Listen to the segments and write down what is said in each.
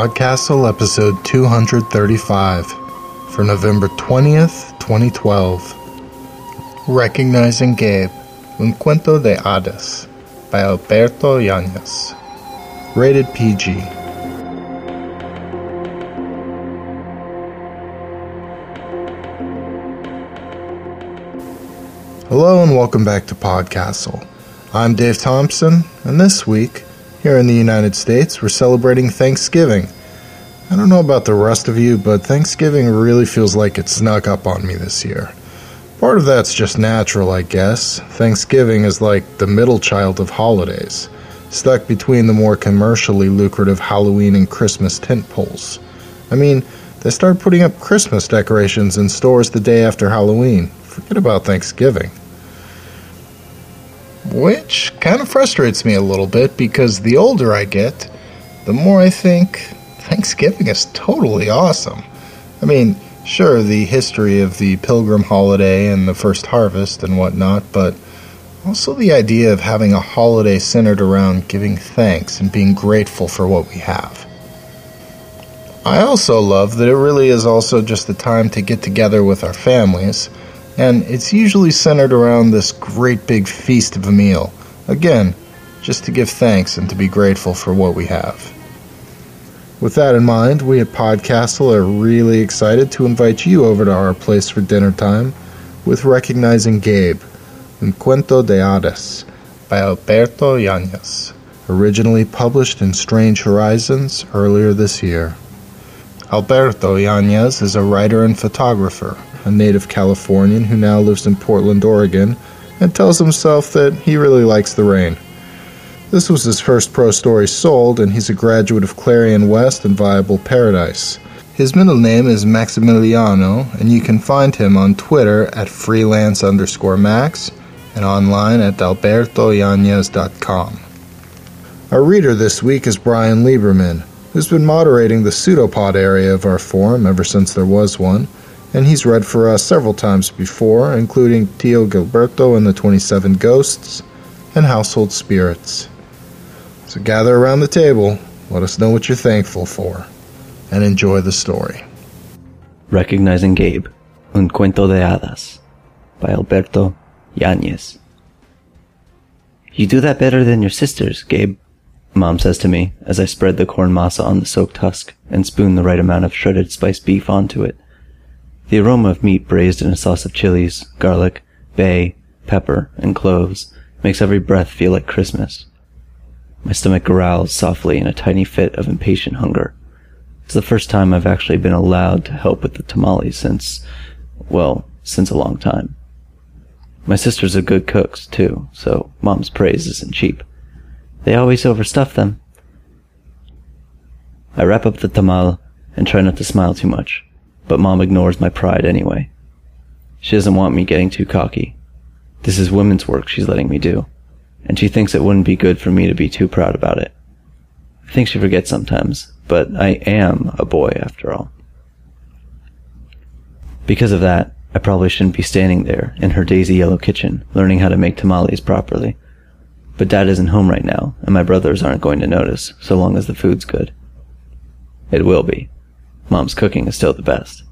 Podcastle episode 235 for November 20th, 2012. Recognizing Gabe, Un Cuento de Hadas by Alberto Yanez. Rated PG. Hello and welcome back to Podcastle. I'm Dave Thompson, and this week, here in the United States, we're celebrating Thanksgiving. I don't know about the rest of you, but Thanksgiving really feels like it snuck up on me this year. Part of that's just natural, I guess. Thanksgiving is like the middle child of holidays, stuck between the more commercially lucrative Halloween and Christmas tent poles. I mean, they start putting up Christmas decorations in stores the day after Halloween. Forget about Thanksgiving which kind of frustrates me a little bit because the older I get, the more I think Thanksgiving is totally awesome. I mean, sure, the history of the pilgrim holiday and the first harvest and whatnot, but also the idea of having a holiday centered around giving thanks and being grateful for what we have. I also love that it really is also just a time to get together with our families and it's usually centered around this great big feast of a meal. Again, just to give thanks and to be grateful for what we have. With that in mind, we at Podcastle are really excited to invite you over to our place for dinner time with Recognizing Gabe, Un Cuento de Hadas by Alberto Yanez, originally published in Strange Horizons earlier this year. Alberto Yanez is a writer and photographer a native Californian who now lives in Portland, Oregon, and tells himself that he really likes the rain. This was his first pro story sold, and he's a graduate of Clarion West and Viable Paradise. His middle name is Maximiliano, and you can find him on Twitter at freelance underscore max and online at albertoyanez.com. Our reader this week is Brian Lieberman, who's been moderating the pseudopod area of our forum ever since there was one and he's read for us several times before, including Tio Gilberto and the 27 Ghosts and Household Spirits. So gather around the table, let us know what you're thankful for, and enjoy the story. Recognizing Gabe, Un Cuento de Hadas, by Alberto Yanez. You do that better than your sisters, Gabe, Mom says to me as I spread the corn masa on the soaked husk and spoon the right amount of shredded spiced beef onto it. The aroma of meat braised in a sauce of chilies, garlic, bay, pepper, and cloves makes every breath feel like Christmas. My stomach growls softly in a tiny fit of impatient hunger. It's the first time I've actually been allowed to help with the tamales since, well, since a long time. My sisters are good cooks, too, so Mom's praise isn't cheap. They always overstuff them. I wrap up the tamal and try not to smile too much but mom ignores my pride anyway. She doesn't want me getting too cocky. This is women's work she's letting me do, and she thinks it wouldn't be good for me to be too proud about it. I think she forgets sometimes, but I am a boy after all. Because of that, I probably shouldn't be standing there in her daisy yellow kitchen learning how to make tamales properly. But dad isn't home right now, and my brothers aren't going to notice so long as the food's good. It will be. Mom's cooking is still the best.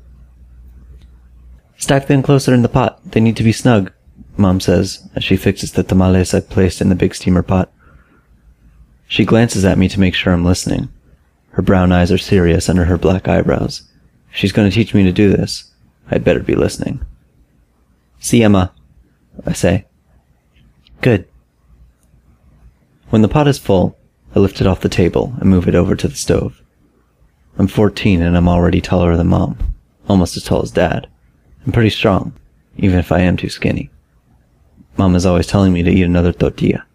Stack them closer in the pot. They need to be snug, Mom says as she fixes the tamales I've placed in the big steamer pot. She glances at me to make sure I'm listening. Her brown eyes are serious under her black eyebrows. If she's going to teach me to do this, I'd better be listening. Sí, Ama, I say. Good. When the pot is full, I lift it off the table and move it over to the stove. I'm 14 and I'm already taller than mom. Almost as tall as dad. I'm pretty strong, even if I am too skinny. Mom is always telling me to eat another tortilla.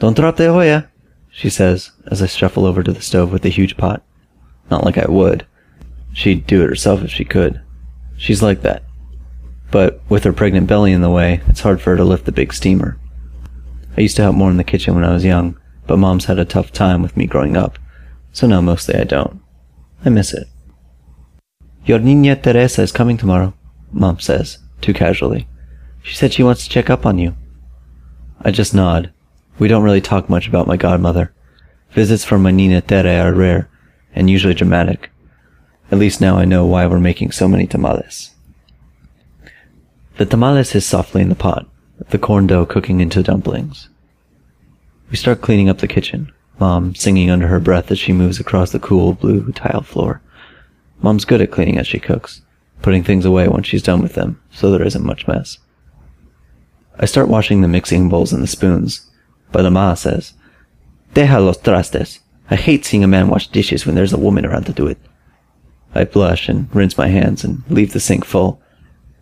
Don't drop the olla, she says as I shuffle over to the stove with the huge pot. Not like I would. She'd do it herself if she could. She's like that. But with her pregnant belly in the way, it's hard for her to lift the big steamer. I used to help more in the kitchen when I was young, but mom's had a tough time with me growing up, so now mostly I don't. I miss it. Your Nina Teresa is coming tomorrow, Mom says, too casually. She said she wants to check up on you. I just nod. We don't really talk much about my godmother. Visits from my Nina Tere are rare, and usually dramatic. At least now I know why we're making so many tamales. The tamales hiss softly in the pot, the corn dough cooking into dumplings. We start cleaning up the kitchen, Mom singing under her breath as she moves across the cool blue tile floor. Mom's good at cleaning as she cooks, putting things away when she's done with them, so there isn't much mess. I start washing the mixing bowls and the spoons, but Ama says, Deja los trastes. I hate seeing a man wash dishes when there's a woman around to do it. I blush and rinse my hands and leave the sink full.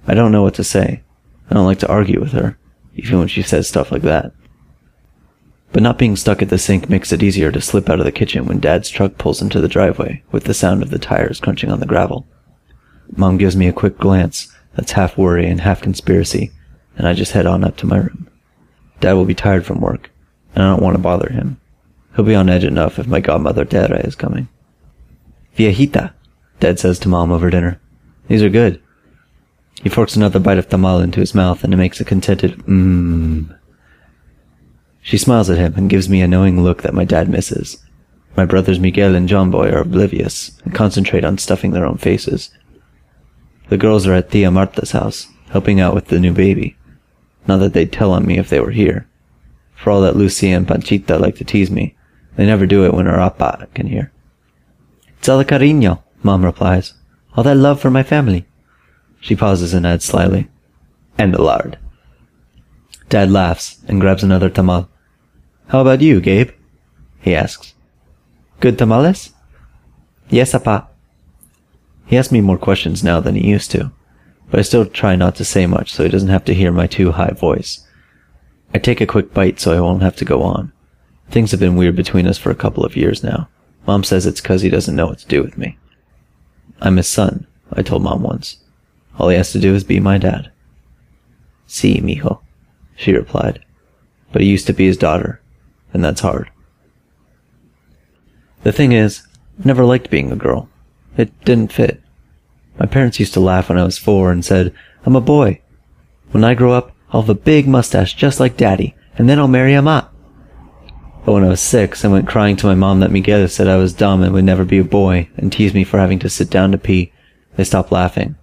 I don't know what to say. I don't like to argue with her, even when she says stuff like that. But not being stuck at the sink makes it easier to slip out of the kitchen when Dad's truck pulls into the driveway with the sound of the tires crunching on the gravel. Mom gives me a quick glance that's half worry and half conspiracy, and I just head on up to my room. Dad will be tired from work, and I don't want to bother him. He'll be on edge enough if my godmother Tere is coming. Viejita, Dad says to Mom over dinner. These are good. He forks another bite of tamal into his mouth and it makes a contented mmm. She smiles at him and gives me a knowing look that my dad misses. My brothers Miguel and John Boy are oblivious and concentrate on stuffing their own faces. The girls are at Tia Marta's house, helping out with the new baby. Not that they'd tell on me if they were here. For all that Lucy and Panchita like to tease me, they never do it when her Apa can hear. It's all the cariño, Mom replies. All that love for my family. She pauses and adds slyly, and the lard. Dad laughs and grabs another tamal. How about you, Gabe? He asks. Good tamales? Yes, Apa. He asks me more questions now than he used to, but I still try not to say much so he doesn't have to hear my too high voice. I take a quick bite so I won't have to go on. Things have been weird between us for a couple of years now. Mom says it's because he doesn't know what to do with me. I'm his son, I told Mom once. All he has to do is be my dad. Si, mijo, she replied. But he used to be his daughter, and that's hard. The thing is, I never liked being a girl. It didn't fit. My parents used to laugh when I was four and said, I'm a boy. When I grow up, I'll have a big mustache just like daddy, and then I'll marry Ama. But when I was six, I went crying to my mom that Miguel said I was dumb and would never be a boy, and teased me for having to sit down to pee. They stopped laughing.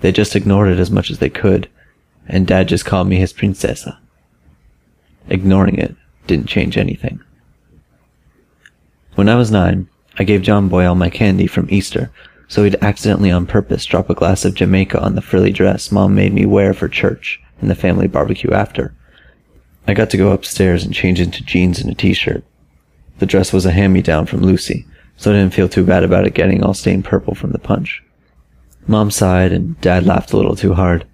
They just ignored it as much as they could, and Dad just called me his princesa. Ignoring it didn't change anything. When I was nine, I gave John Boy all my candy from Easter, so he'd accidentally on purpose drop a glass of Jamaica on the frilly dress Mom made me wear for church and the family barbecue after. I got to go upstairs and change into jeans and a t-shirt. The dress was a hand-me-down from Lucy, so I didn't feel too bad about it getting all stained purple from the punch. Mom sighed and Dad laughed a little too hard.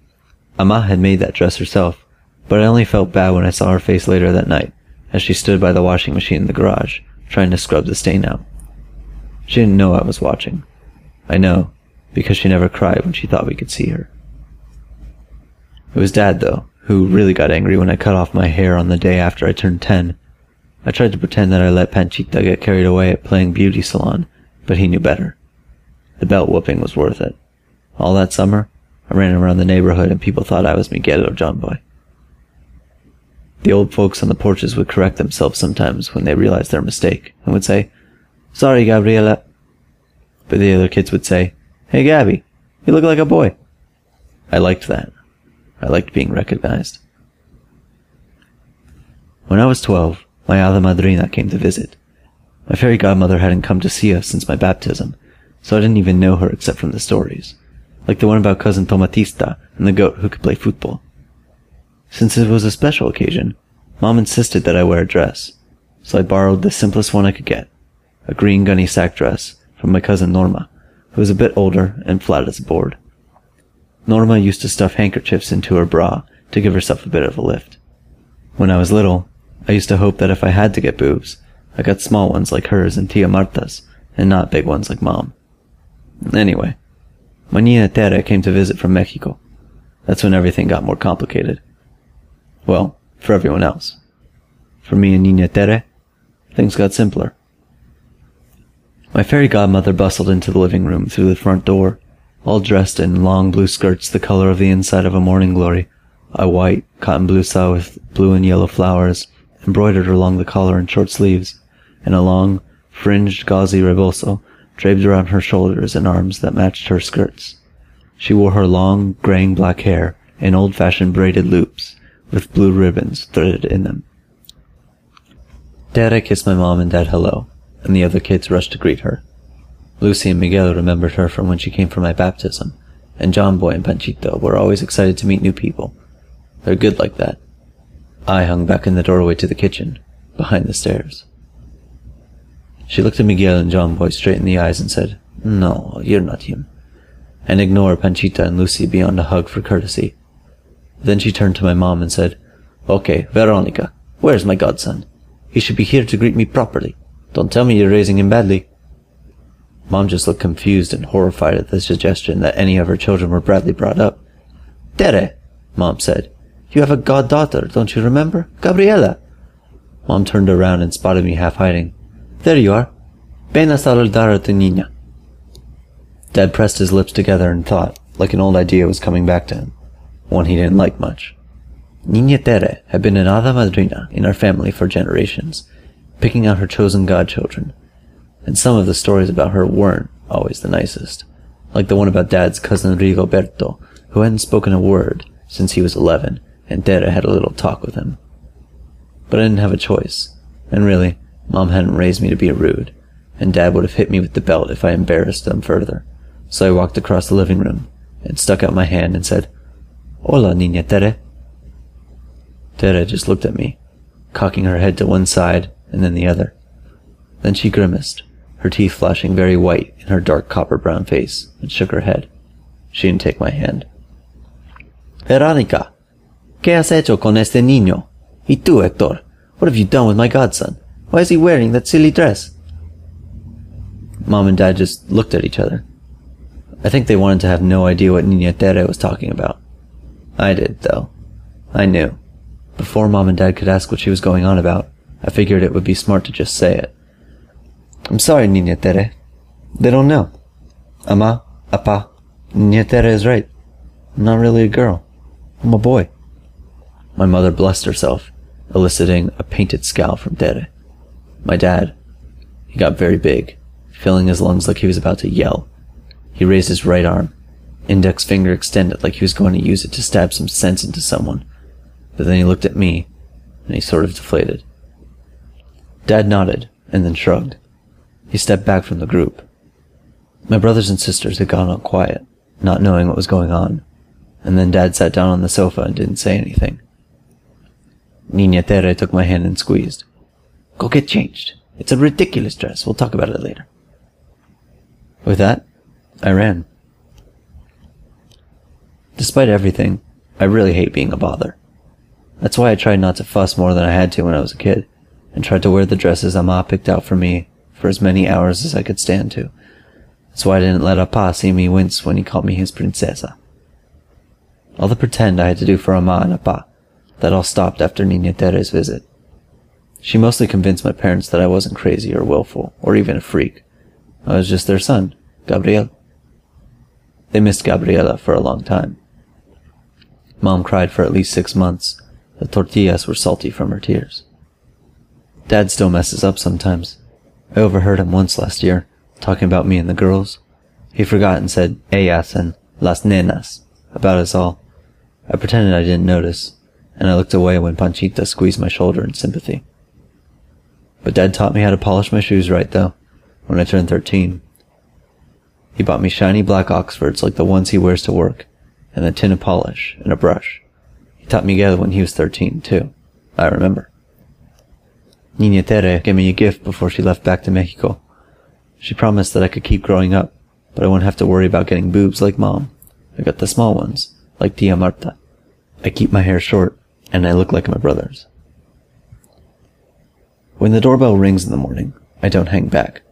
Ama had made that dress herself, but I only felt bad when I saw her face later that night, as she stood by the washing machine in the garage, trying to scrub the stain out. She didn't know I was watching. I know, because she never cried when she thought we could see her. It was Dad, though, who really got angry when I cut off my hair on the day after I turned ten. I tried to pretend that I let Panchita get carried away at playing beauty salon, but he knew better. The belt whooping was worth it. All that summer, I ran around the neighborhood and people thought I was Miguel or John Boy. The old folks on the porches would correct themselves sometimes when they realized their mistake and would say, Sorry, Gabriela. But the other kids would say, Hey, Gabby, you look like a boy. I liked that. I liked being recognized. When I was 12, my Hada Madrina came to visit. My fairy godmother hadn't come to see us since my baptism, so I didn't even know her except from the stories like the one about cousin Tomatista and the goat who could play football. Since it was a special occasion, Mom insisted that I wear a dress, so I borrowed the simplest one I could get, a green gunny sack dress from my cousin Norma, who was a bit older and flat as a board. Norma used to stuff handkerchiefs into her bra to give herself a bit of a lift. When I was little, I used to hope that if I had to get boobs, I got small ones like hers and Tia Marta's, and not big ones like Mom. Anyway, my Nina Tere came to visit from Mexico. That's when everything got more complicated. Well, for everyone else. For me and Nina Tere, things got simpler. My fairy godmother bustled into the living room through the front door, all dressed in long blue skirts the color of the inside of a morning glory, a white cotton blusa with blue and yellow flowers embroidered along the collar and short sleeves, and a long, fringed gauzy rebozo draped around her shoulders and arms that matched her skirts. She wore her long, graying black hair in old-fashioned braided loops with blue ribbons threaded in them. Dad, I kissed my mom and dad hello, and the other kids rushed to greet her. Lucy and Miguel remembered her from when she came for my baptism, and John Boy and Panchita were always excited to meet new people. They're good like that. I hung back in the doorway to the kitchen, behind the stairs. She looked at Miguel and John Boy straight in the eyes and said, No, you're not him, and ignored Panchita and Lucy beyond a hug for courtesy. Then she turned to my mom and said, Okay, Veronica, where's my godson? He should be here to greet me properly. Don't tell me you're raising him badly. Mom just looked confused and horrified at the suggestion that any of her children were badly brought up. Tere, Mom said. You have a goddaughter, don't you remember? Gabriela. Mom turned around and spotted me half hiding. There you are. Ven a saludar a tu niña. Dad pressed his lips together and thought, like an old idea was coming back to him. One he didn't like much. Niña Tere had been an hada madrina in our family for generations, picking out her chosen godchildren, and some of the stories about her weren't always the nicest, like the one about Dad's cousin Rigoberto, who hadn't spoken a word since he was eleven, and Tere had a little talk with him. But I didn't have a choice, and really, Mom hadn't raised me to be rude, and Dad would have hit me with the belt if I embarrassed them further. So I walked across the living room and stuck out my hand and said, Hola, Niña Tere. Tere just looked at me, cocking her head to one side and then the other. Then she grimaced, her teeth flashing very white in her dark copper brown face, and shook her head. She didn't take my hand. Veronica, ¿qué has hecho con este niño? Y tú, Hector, what have you done with my godson? Why is he wearing that silly dress? Mom and Dad just looked at each other. I think they wanted to have no idea what Niña Tere was talking about. I did, though. I knew. Before Mom and Dad could ask what she was going on about, I figured it would be smart to just say it. I'm sorry, Niña Tere. They don't know. Ama, Apa, Niña Tere is right. I'm not really a girl. I'm a boy. My mother blessed herself, eliciting a painted scowl from Tere. My dad, he got very big, filling his lungs like he was about to yell. He raised his right arm, index finger extended like he was going to use it to stab some sense into someone. But then he looked at me, and he sort of deflated. Dad nodded, and then shrugged. He stepped back from the group. My brothers and sisters had gone all quiet, not knowing what was going on, and then Dad sat down on the sofa and didn't say anything. Niña Tere took my hand and squeezed. Go get changed. It's a ridiculous dress. We'll talk about it later. With that, I ran. Despite everything, I really hate being a bother. That's why I tried not to fuss more than I had to when I was a kid, and tried to wear the dresses Ama picked out for me for as many hours as I could stand to. That's why I didn't let Apa see me wince when he called me his princesa. All the pretend I had to do for Ama and Apa, that all stopped after Niña Tere's visit. She mostly convinced my parents that I wasn't crazy or willful, or even a freak. I was just their son, Gabriel. They missed Gabriela for a long time. Mom cried for at least six months. The tortillas were salty from her tears. Dad still messes up sometimes. I overheard him once last year, talking about me and the girls. He forgot and said ellas and las nenas, about us all. I pretended I didn't notice, and I looked away when Panchita squeezed my shoulder in sympathy. But Dad taught me how to polish my shoes right, though, when I turned thirteen. He bought me shiny black Oxfords like the ones he wears to work, and a tin of polish and a brush. He taught me Miguel when he was thirteen, too. I remember. Niña Tere gave me a gift before she left back to Mexico. She promised that I could keep growing up, but I wouldn't have to worry about getting boobs like Mom. I got the small ones, like Tia Marta. I keep my hair short, and I look like my brothers. When the doorbell rings in the morning, I don't hang back.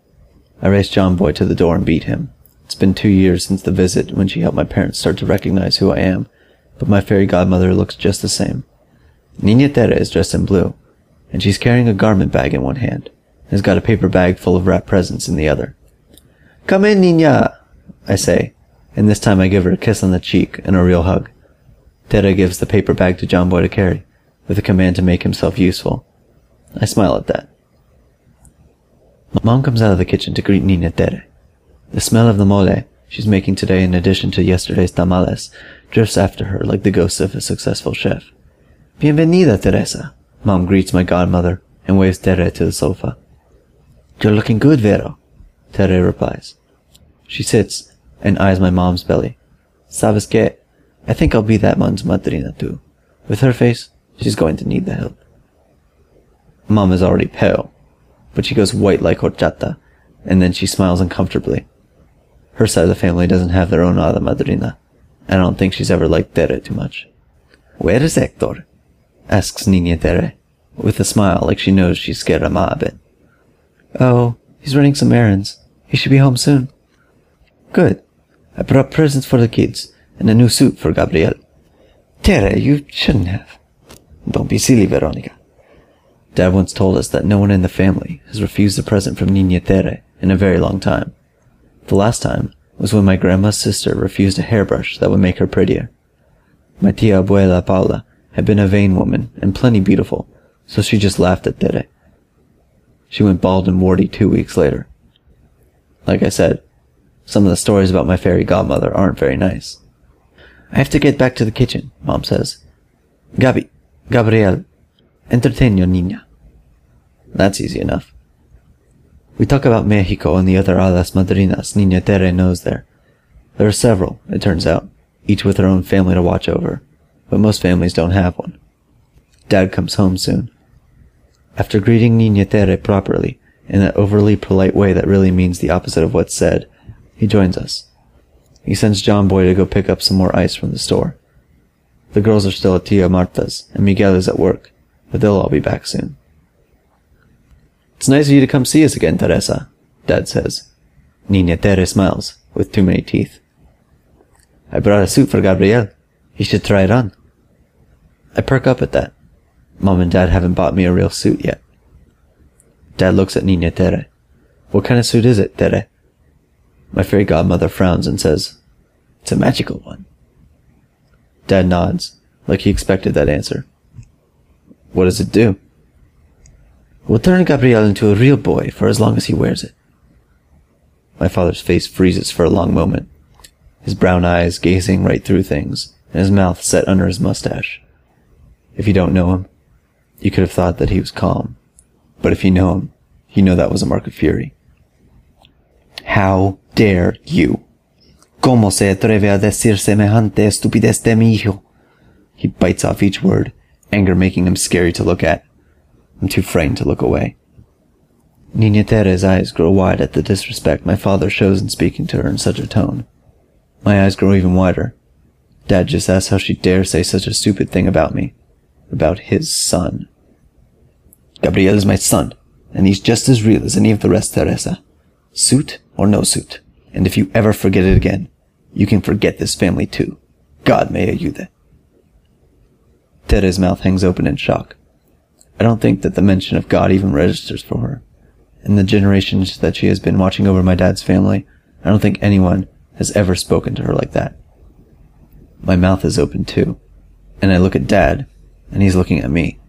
I race John Boy to the door and beat him. It's been two years since the visit when she helped my parents start to recognize who I am, but my fairy godmother looks just the same. Niña Tere is dressed in blue, and she's carrying a garment bag in one hand, and has got a paper bag full of wrapped presents in the other. Come in, Niña, I say, and this time I give her a kiss on the cheek and a real hug. Tere gives the paper bag to John Boy to carry, with a command to make himself useful. I smile at that. Mom comes out of the kitchen to greet Nina Tere. The smell of the mole she's making today in addition to yesterday's tamales drifts after her like the ghost of a successful chef. Bienvenida, Teresa. Mom greets my godmother and waves Tere to the sofa. You're looking good, Vero. Tere replies. She sits and eyes my mom's belly. Sabes que? I think I'll be that man's madrina too. With her face, she's going to need the help. Mom is already pale, but she goes white like horchata, and then she smiles uncomfortably. Her side of the family doesn't have their own hada madrina. I don't think she's ever liked Tere too much. Where is Hector? asks Nina Tere, with a smile like she knows she's scared Ma a bit. Oh, he's running some errands. He should be home soon. Good. I brought presents for the kids and a new suit for Gabriel. Tere, you shouldn't have. Don't be silly, Veronica. Dad once told us that no one in the family has refused a present from Nina Tere in a very long time. The last time was when my grandma's sister refused a hairbrush that would make her prettier. My tia abuela Paula had been a vain woman and plenty beautiful, so she just laughed at Tere. She went bald and warty two weeks later. Like I said, some of the stories about my fairy godmother aren't very nice. I have to get back to the kitchen, Mom says. Gabi, Gabriel, entertain your niña. That's easy enough. We talk about Mexico and the other hadas madrinas Niña Tere knows there. There are several, it turns out, each with her own family to watch over, but most families don't have one. Dad comes home soon. After greeting Niña Tere properly, in that overly polite way that really means the opposite of what's said, he joins us. He sends John Boy to go pick up some more ice from the store. The girls are still at Tia Marta's, and Miguel is at work, but they'll all be back soon. It's nice of you to come see us again, Teresa, Dad says. Nina Tere smiles, with too many teeth. I brought a suit for Gabriel. He should try it on. I perk up at that. Mom and Dad haven't bought me a real suit yet. Dad looks at Nina Tere. What kind of suit is it, Tere? My fairy godmother frowns and says, It's a magical one. Dad nods, like he expected that answer. What does it do? We'll turn Gabriel into a real boy for as long as he wears it. My father's face freezes for a long moment, his brown eyes gazing right through things, and his mouth set under his mustache. If you don't know him, you could have thought that he was calm. But if you know him, you know that was a mark of fury. How dare you? ¿Cómo se atreve a decir semejante estupidez de mi hijo? He bites off each word, anger making him scary to look at. I'm too frightened to look away. Nina Tere's eyes grow wide at the disrespect my father shows in speaking to her in such a tone. My eyes grow even wider. Dad just asks how she dares say such a stupid thing about me. About his son. Gabriel is my son, and he's just as real as any of the rest, Teresa. Suit or no suit. And if you ever forget it again, you can forget this family too. God may ayude. Tere's mouth hangs open in shock. I don't think that the mention of God even registers for her. In the generations that she has been watching over my dad's family, I don't think anyone has ever spoken to her like that. My mouth is open too, and I look at dad, and he's looking at me.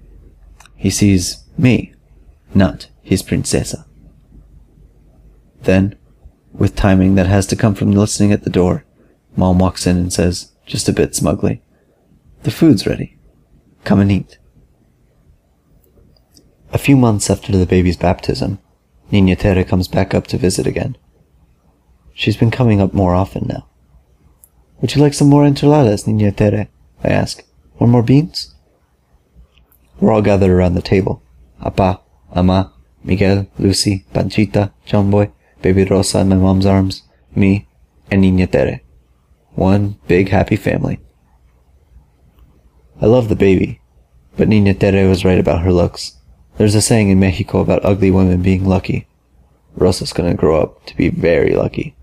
He sees me, not his princesa. Then, with timing that has to come from listening at the door, Mom walks in and says, just a bit smugly, The food's ready. Come and eat. A few months after the baby's baptism, Nina Tere comes back up to visit again. She's been coming up more often now. Would you like some more enchiladas, Nina Tere? I ask. Or more beans? We're all gathered around the table. Apa, Ama, Miguel, Lucy, Panchita, John Boy, Baby Rosa in my mom's arms, me, and Nina Tere. One big happy family. I love the baby, but Nina Tere was right about her looks. There's a saying in Mexico about ugly women being lucky. Rosa's gonna grow up to be very lucky.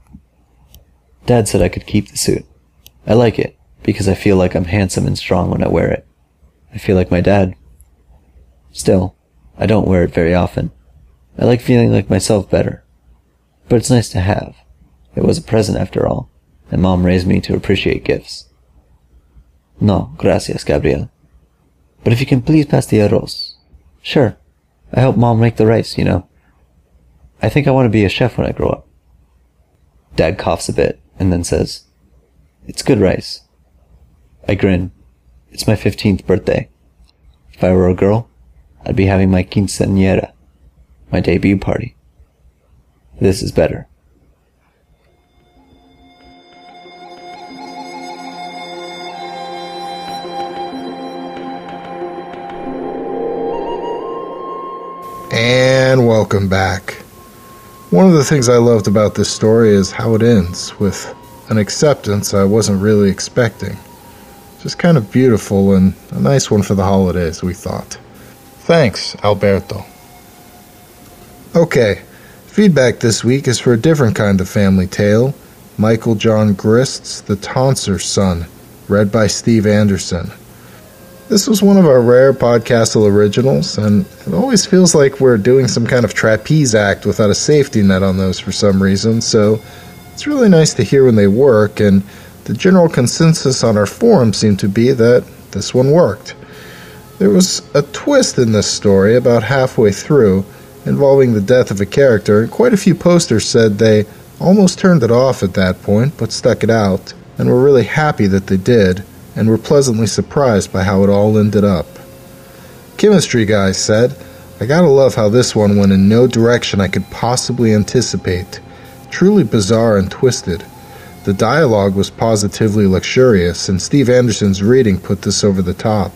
Dad said I could keep the suit. I like it because I feel like I'm handsome and strong when I wear it. I feel like my dad. Still, I don't wear it very often. I like feeling like myself better. But it's nice to have. It was a present after all, and Mom raised me to appreciate gifts. No, gracias, Gabriel. But if you can please pass the arroz. Sure, I help Mom make the rice, you know. I think I want to be a chef when I grow up. Dad coughs a bit and then says, It's good rice. I grin. It's my 15th birthday. If I were a girl, I'd be having my quinceañera, my debut party. This is better. And welcome back. One of the things I loved about this story is how it ends with an acceptance I wasn't really expecting. Just kind of beautiful and a nice one for the holidays, we thought. Thanks, Alberto. Okay, feedback this week is for a different kind of family tale Michael John Grist's The Tonsor's Son, read by Steve Anderson. This was one of our rare Podcastle originals, and it always feels like we're doing some kind of trapeze act without a safety net on those for some reason, so it's really nice to hear when they work, and the general consensus on our forum seemed to be that this one worked. There was a twist in this story about halfway through involving the death of a character, and quite a few posters said they almost turned it off at that point but stuck it out, and were really happy that they did and were pleasantly surprised by how it all ended up. Chemistry Guy said, I gotta love how this one went in no direction I could possibly anticipate. Truly bizarre and twisted. The dialogue was positively luxurious, and Steve Anderson's reading put this over the top.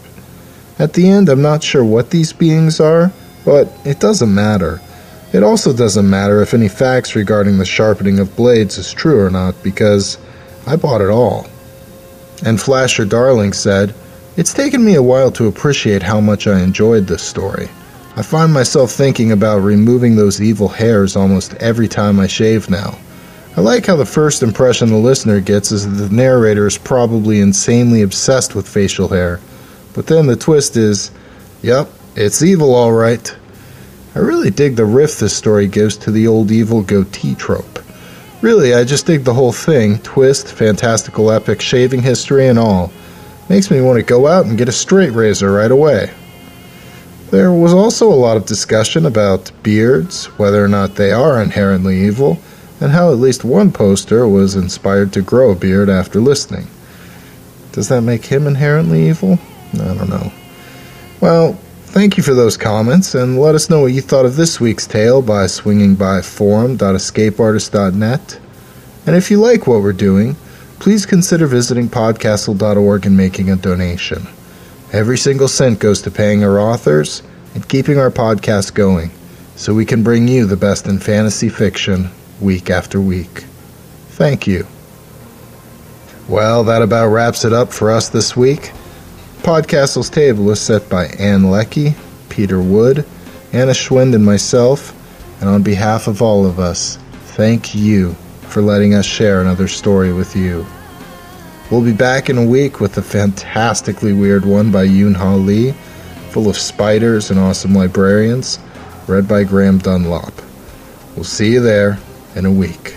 At the end, I'm not sure what these beings are, but it doesn't matter. It also doesn't matter if any facts regarding the sharpening of blades is true or not, because I bought it all. And Flasher Darling said, It's taken me a while to appreciate how much I enjoyed this story. I find myself thinking about removing those evil hairs almost every time I shave now. I like how the first impression the listener gets is that the narrator is probably insanely obsessed with facial hair. But then the twist is, yep, it's evil all right. I really dig the riff this story gives to the old evil goatee trope. Really, I just dig the whole thing twist, fantastical epic, shaving history, and all. Makes me want to go out and get a straight razor right away. There was also a lot of discussion about beards, whether or not they are inherently evil, and how at least one poster was inspired to grow a beard after listening. Does that make him inherently evil? I don't know. Well, thank you for those comments, and let us know what you thought of this week's tale by swinging by forum.escapeartist.net. And if you like what we're doing, please consider visiting podcastle.org and making a donation. Every single cent goes to paying our authors and keeping our podcast going so we can bring you the best in fantasy fiction week after week. Thank you. Well, that about wraps it up for us this week. Podcastle's table is set by Ann Leckie, Peter Wood, Anna Schwind, and myself. And on behalf of all of us, thank you for letting us share another story with you. We'll be back in a week with a fantastically weird one by Yoon Ha Lee, full of spiders and awesome librarians, read by Graham Dunlop. We'll see you there in a week.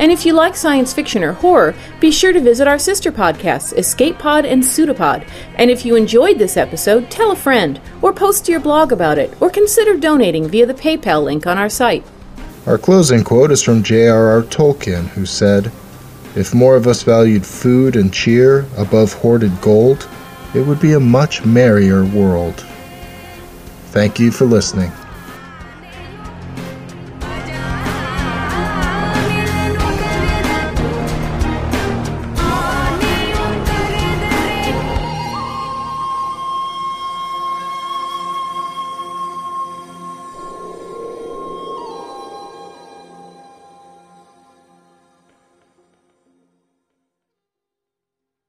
And if you like science fiction or horror, be sure to visit our sister podcasts, Escape Pod and Pseudopod. And if you enjoyed this episode, tell a friend, or post to your blog about it, or consider donating via the PayPal link on our site. Our closing quote is from J.R.R. Tolkien, who said, If more of us valued food and cheer above hoarded gold, it would be a much merrier world. Thank you for listening.